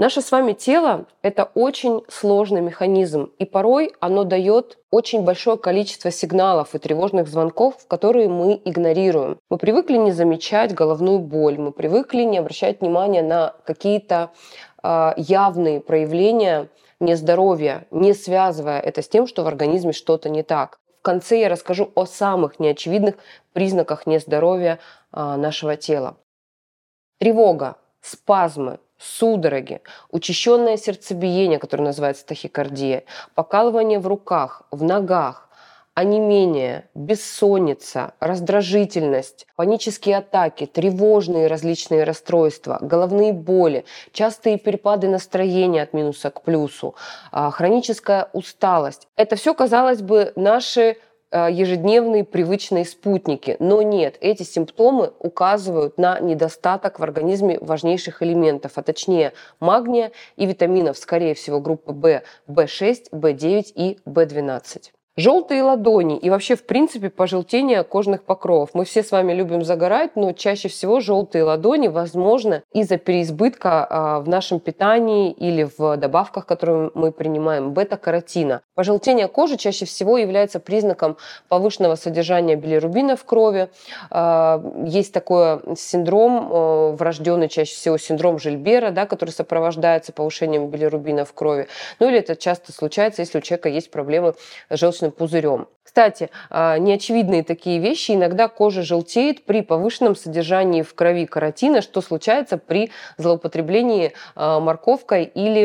Наше с вами тело – это очень сложный механизм, и порой оно дает очень большое количество сигналов и тревожных звонков, которые мы игнорируем. Мы привыкли не замечать головную боль, мы привыкли не обращать внимания на какие-то э, явные проявления нездоровья, не связывая это с тем, что в организме что-то не так. В конце я расскажу о самых неочевидных признаках нездоровья э, нашего тела. Тревога, спазмы, судороги, учащенное сердцебиение, которое называется тахикардия, покалывание в руках, в ногах, онемение, бессонница, раздражительность, панические атаки, тревожные различные расстройства, головные боли, частые перепады настроения от минуса к плюсу, а, хроническая усталость. Это все, казалось бы, наши ежедневные привычные спутники. Но нет, эти симптомы указывают на недостаток в организме важнейших элементов, а точнее магния и витаминов, скорее всего, группы В, В6, В9 и В12. Желтые ладони и вообще, в принципе, пожелтение кожных покровов. Мы все с вами любим загорать, но чаще всего желтые ладони, возможно, из-за переизбытка а, в нашем питании или в добавках, которые мы принимаем, бета-каротина. Пожелтение кожи чаще всего является признаком повышенного содержания билирубина в крови. А, есть такой синдром, а, врожденный чаще всего синдром Жильбера, да, который сопровождается повышением билирубина в крови. Ну или это часто случается, если у человека есть проблемы с желчным желчным пузырем. Кстати, а, неочевидные такие вещи. Иногда кожа желтеет при повышенном содержании в крови каротина, что случается при злоупотреблении а, морковкой или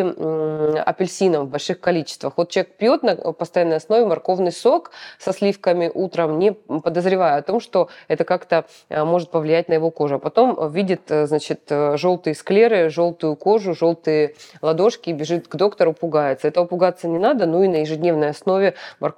апельсином в больших количествах. Вот человек пьет на постоянной основе морковный сок со сливками утром, не подозревая о том, что это как-то а, может повлиять на его кожу. А потом видит, значит, желтые склеры, желтую кожу, желтые ладошки и бежит к доктору, пугается. Этого пугаться не надо, ну и на ежедневной основе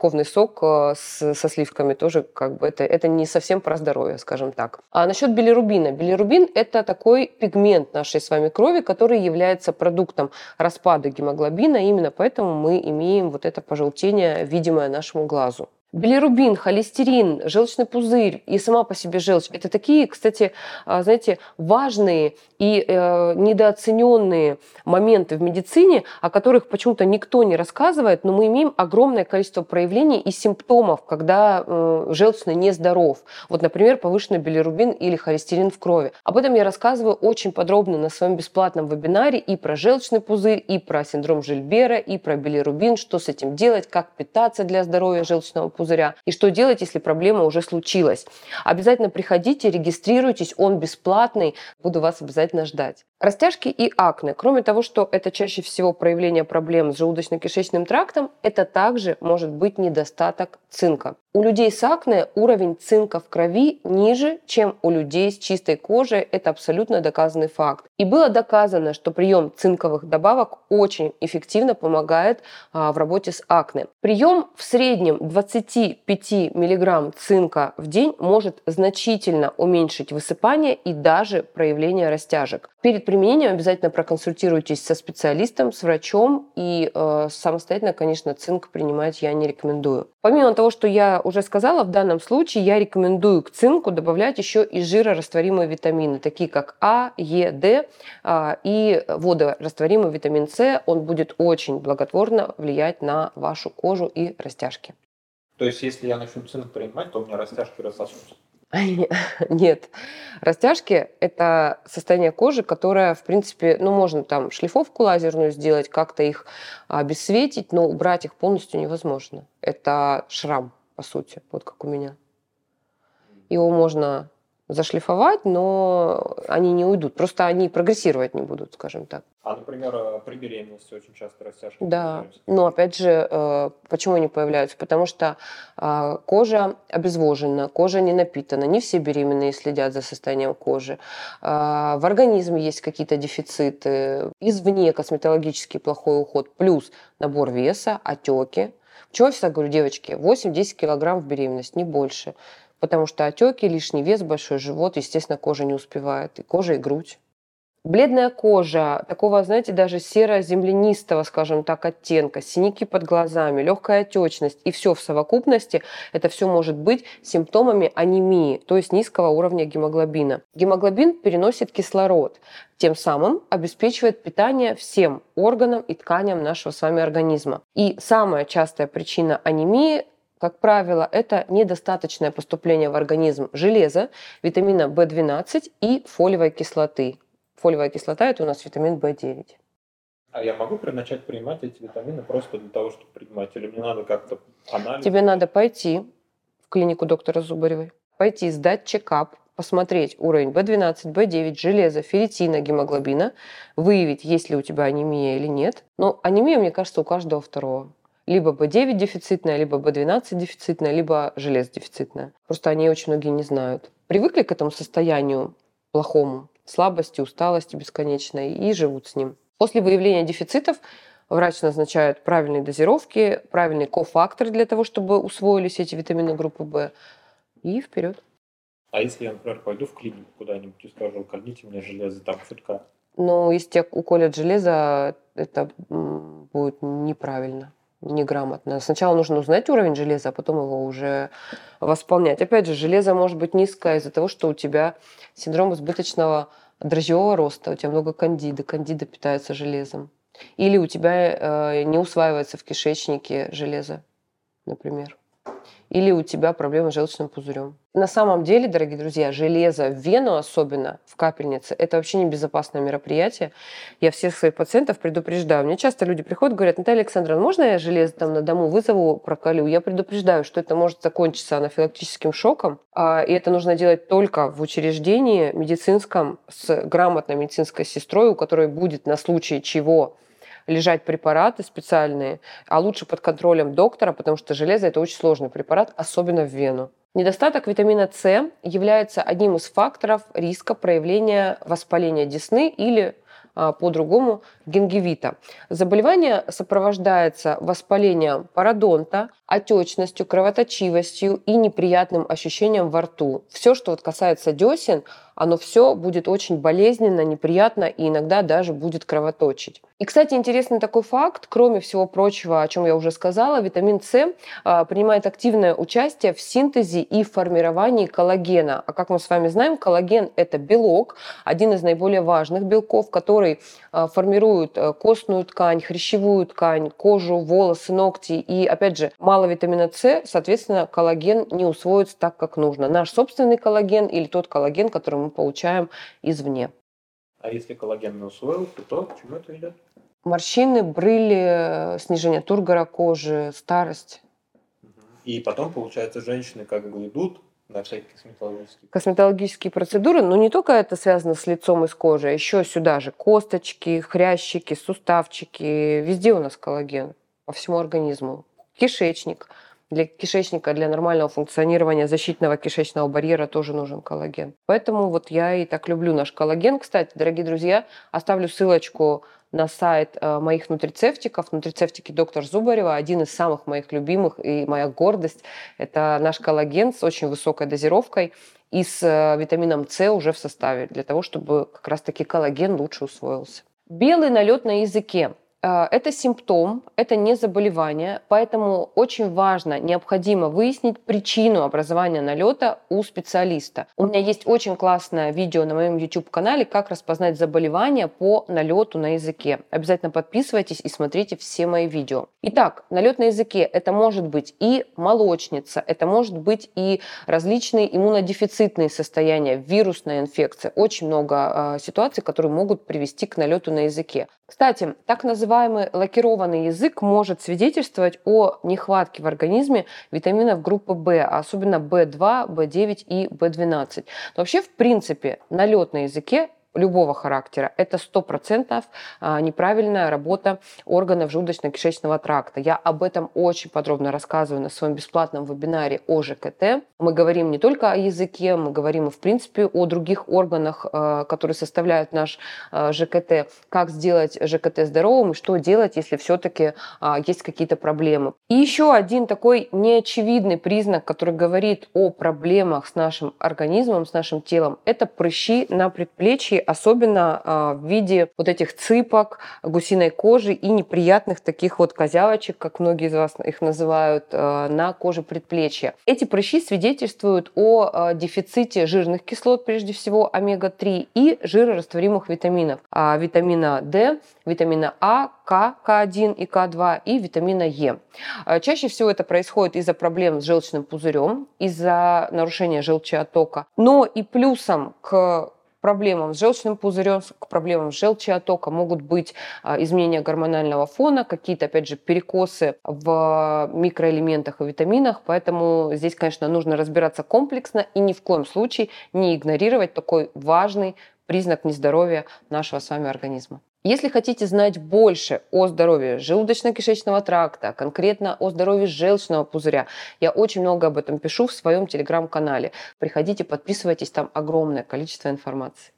морковный сок с, со сливками тоже как бы это, это не совсем про здоровье, скажем так. А насчет билирубина. Билирубин – это такой пигмент нашей с вами крови, который является продуктом распада гемоглобина. Именно поэтому мы имеем вот это пожелтение, видимое нашему глазу. Билирубин, холестерин, желчный пузырь и сама по себе желчь – это такие, кстати, а, знаете, важные и э, недооцененные моменты в медицине, о которых почему-то никто не рассказывает, но мы имеем огромное количество проявлений и симптомов, когда э, желчный нездоров. Вот, например, повышенный билирубин или холестерин в крови. Об этом я рассказываю очень подробно на своем бесплатном вебинаре и про желчный пузырь, и про синдром Жильбера, и про билирубин, что с этим делать, как питаться для здоровья желчного пузыря и что делать, если проблема уже случилась. Обязательно приходите, регистрируйтесь, он бесплатный, буду вас обязательно ждать. Растяжки и акне. Кроме того, что это чаще всего проявление проблем с желудочно-кишечным трактом, это также может быть недостаток цинка. У людей с акне уровень цинка в крови ниже, чем у людей с чистой кожей. Это абсолютно доказанный факт. И было доказано, что прием цинковых добавок очень эффективно помогает а, в работе с акне. Прием в среднем 25 мг цинка в день может значительно уменьшить высыпание и даже проявление растяжек. Перед применением обязательно проконсультируйтесь со специалистом, с врачом и э, самостоятельно, конечно, цинк принимать я не рекомендую. Помимо того, что я уже сказала, в данном случае я рекомендую к цинку добавлять еще и жирорастворимые витамины, такие как А, Е, Д э, и водорастворимый витамин С. Он будет очень благотворно влиять на вашу кожу и растяжки. То есть, если я начну цинк принимать, то у меня растяжки рассосутся? Нет. Растяжки – это состояние кожи, которое, в принципе, ну, можно там шлифовку лазерную сделать, как-то их обесцветить, но убрать их полностью невозможно. Это шрам, по сути, вот как у меня. Его можно зашлифовать, но они не уйдут. Просто они прогрессировать не будут, скажем так. А, например, э, при беременности очень часто растяжки Да, но опять же, э, почему они появляются? Потому что а, кожа обезвожена, кожа не напитана. Не все беременные следят за состоянием кожи. А, в организме есть какие-то дефициты. Извне косметологический плохой уход. Плюс набор веса, отеки. Почему я всегда говорю, девочки, 8-10 килограмм в беременность, не больше потому что отеки, лишний вес, большой живот, естественно, кожа не успевает, и кожа, и грудь. Бледная кожа, такого, знаете, даже серо-землянистого, скажем так, оттенка, синяки под глазами, легкая отечность и все в совокупности, это все может быть симптомами анемии, то есть низкого уровня гемоглобина. Гемоглобин переносит кислород, тем самым обеспечивает питание всем органам и тканям нашего с вами организма. И самая частая причина анемии как правило, это недостаточное поступление в организм железа, витамина В12 и фолиевой кислоты. Фолиевая кислота – это у нас витамин В9. А я могу начать принимать эти витамины просто для того, чтобы принимать? Или мне надо как-то анализ? Тебе надо пойти в клинику доктора Зубаревой, пойти сдать чекап, посмотреть уровень В12, В9, железа, ферритина, гемоглобина, выявить, есть ли у тебя анемия или нет. Но анемия, мне кажется, у каждого второго. Либо B9 дефицитная, либо B12 дефицитная, либо желез дефицитная. Просто они очень многие не знают. Привыкли к этому состоянию плохому, слабости, усталости бесконечной и живут с ним. После выявления дефицитов врач назначает правильные дозировки, правильные кофакторы для того, чтобы усвоились эти витамины группы В. И вперед. А если я, например, пойду в клинику куда-нибудь и скажу, кольните мне железо там чутка? Ну, если тебя уколят железо, это будет неправильно неграмотно. Сначала нужно узнать уровень железа, а потом его уже восполнять. Опять же, железо может быть низкое из-за того, что у тебя синдром избыточного дрожжевого роста, у тебя много кандида, кандида питается железом. Или у тебя э, не усваивается в кишечнике железо, например или у тебя проблемы с желчным пузырем. На самом деле, дорогие друзья, железо в вену особенно, в капельнице, это вообще небезопасное мероприятие. Я всех своих пациентов предупреждаю. Мне часто люди приходят, говорят, Наталья Александровна, можно я железо там на дому вызову, проколю? Я предупреждаю, что это может закончиться анафилактическим шоком, а, и это нужно делать только в учреждении медицинском с грамотной медицинской сестрой, у которой будет на случай чего лежать препараты специальные, а лучше под контролем доктора, потому что железо – это очень сложный препарат, особенно в вену. Недостаток витамина С является одним из факторов риска проявления воспаления десны или а, по-другому гингивита. Заболевание сопровождается воспалением пародонта, отечностью, кровоточивостью и неприятным ощущением во рту. Все, что вот касается десен, оно все будет очень болезненно, неприятно и иногда даже будет кровоточить. И, кстати, интересный такой факт, кроме всего прочего, о чем я уже сказала, витамин С а, принимает активное участие в синтезе и формировании коллагена. А как мы с вами знаем, коллаген – это белок, один из наиболее важных белков, который а, формирует а, костную ткань, хрящевую ткань, кожу, волосы, ногти. И, опять же, мало витамина С, соответственно, коллаген не усвоится так, как нужно. Наш собственный коллаген или тот коллаген, который мы получаем извне. А если коллаген не усвоился, то к чему это идет? Морщины, брыли, снижение тургора кожи, старость. И потом, получается, женщины как бы идут на всякие косметологические. Косметологические процедуры, но не только это связано с лицом и с кожей, а еще сюда же косточки, хрящики, суставчики, везде у нас коллаген по всему организму кишечник. Для кишечника, для нормального функционирования защитного кишечного барьера тоже нужен коллаген. Поэтому вот я и так люблю наш коллаген. Кстати, дорогие друзья, оставлю ссылочку на сайт э, моих нутрицептиков. Нутрицептики доктор Зубарева, один из самых моих любимых и моя гордость. Это наш коллаген с очень высокой дозировкой и с э, витамином С уже в составе, для того, чтобы как раз-таки коллаген лучше усвоился. Белый налет на языке. А, это симптом, это не заболевание, поэтому очень важно, необходимо выяснить причину образования налета у специалиста. У меня есть очень классное видео на моем YouTube-канале, как распознать заболевание по налету на языке. Обязательно подписывайтесь и смотрите все мои видео. Итак, налет на языке это может быть и молочница, это может быть и различные иммунодефицитные состояния, вирусная инфекция. Очень много э, ситуаций, которые могут привести к налету на языке. Кстати, так называемый лакированный язык может свидетельствовать о нехватке в организме витаминов группы В, особенно В2, В9 и В12. Но вообще, в принципе, налет на языке любого характера, это 100% а, неправильная работа органов желудочно-кишечного тракта. Я об этом очень подробно рассказываю на своем бесплатном вебинаре о ЖКТ. Мы говорим не только о языке, мы говорим в принципе, о других органах, а, которые составляют наш а, ЖКТ, как сделать ЖКТ здоровым и что делать, если все-таки есть какие-то проблемы. И еще один такой неочевидный признак, который говорит о проблемах с нашим организмом, с нашим телом, это прыщи на предплечье, особенно а, в виде вот этих цыпок, гусиной кожи и неприятных таких вот козявочек, как многие из вас их называют, а, на коже предплечья. Эти прыщи свидетельствуют о а, дефиците жирных кислот, прежде всего омега-3, и жирорастворимых витаминов. Витамина D, витамина А, К, К1 и К2 и витамина Е. Чаще всего это происходит из-за проблем с желчным пузырем, из-за нарушения желчеотока. Но и плюсом к проблемам с желчным пузырем, к проблемам с желчеотока могут быть а, изменения гормонального фона, какие-то, опять же, перекосы в микроэлементах и витаминах. Поэтому здесь, конечно, нужно разбираться комплексно и ни в коем случае не игнорировать такой важный признак нездоровья нашего с вами организма. Если хотите знать больше о здоровье желудочно-кишечного тракта, конкретно о здоровье желчного пузыря, я очень много об этом пишу в своем телеграм-канале. Приходите, подписывайтесь, там огромное количество информации.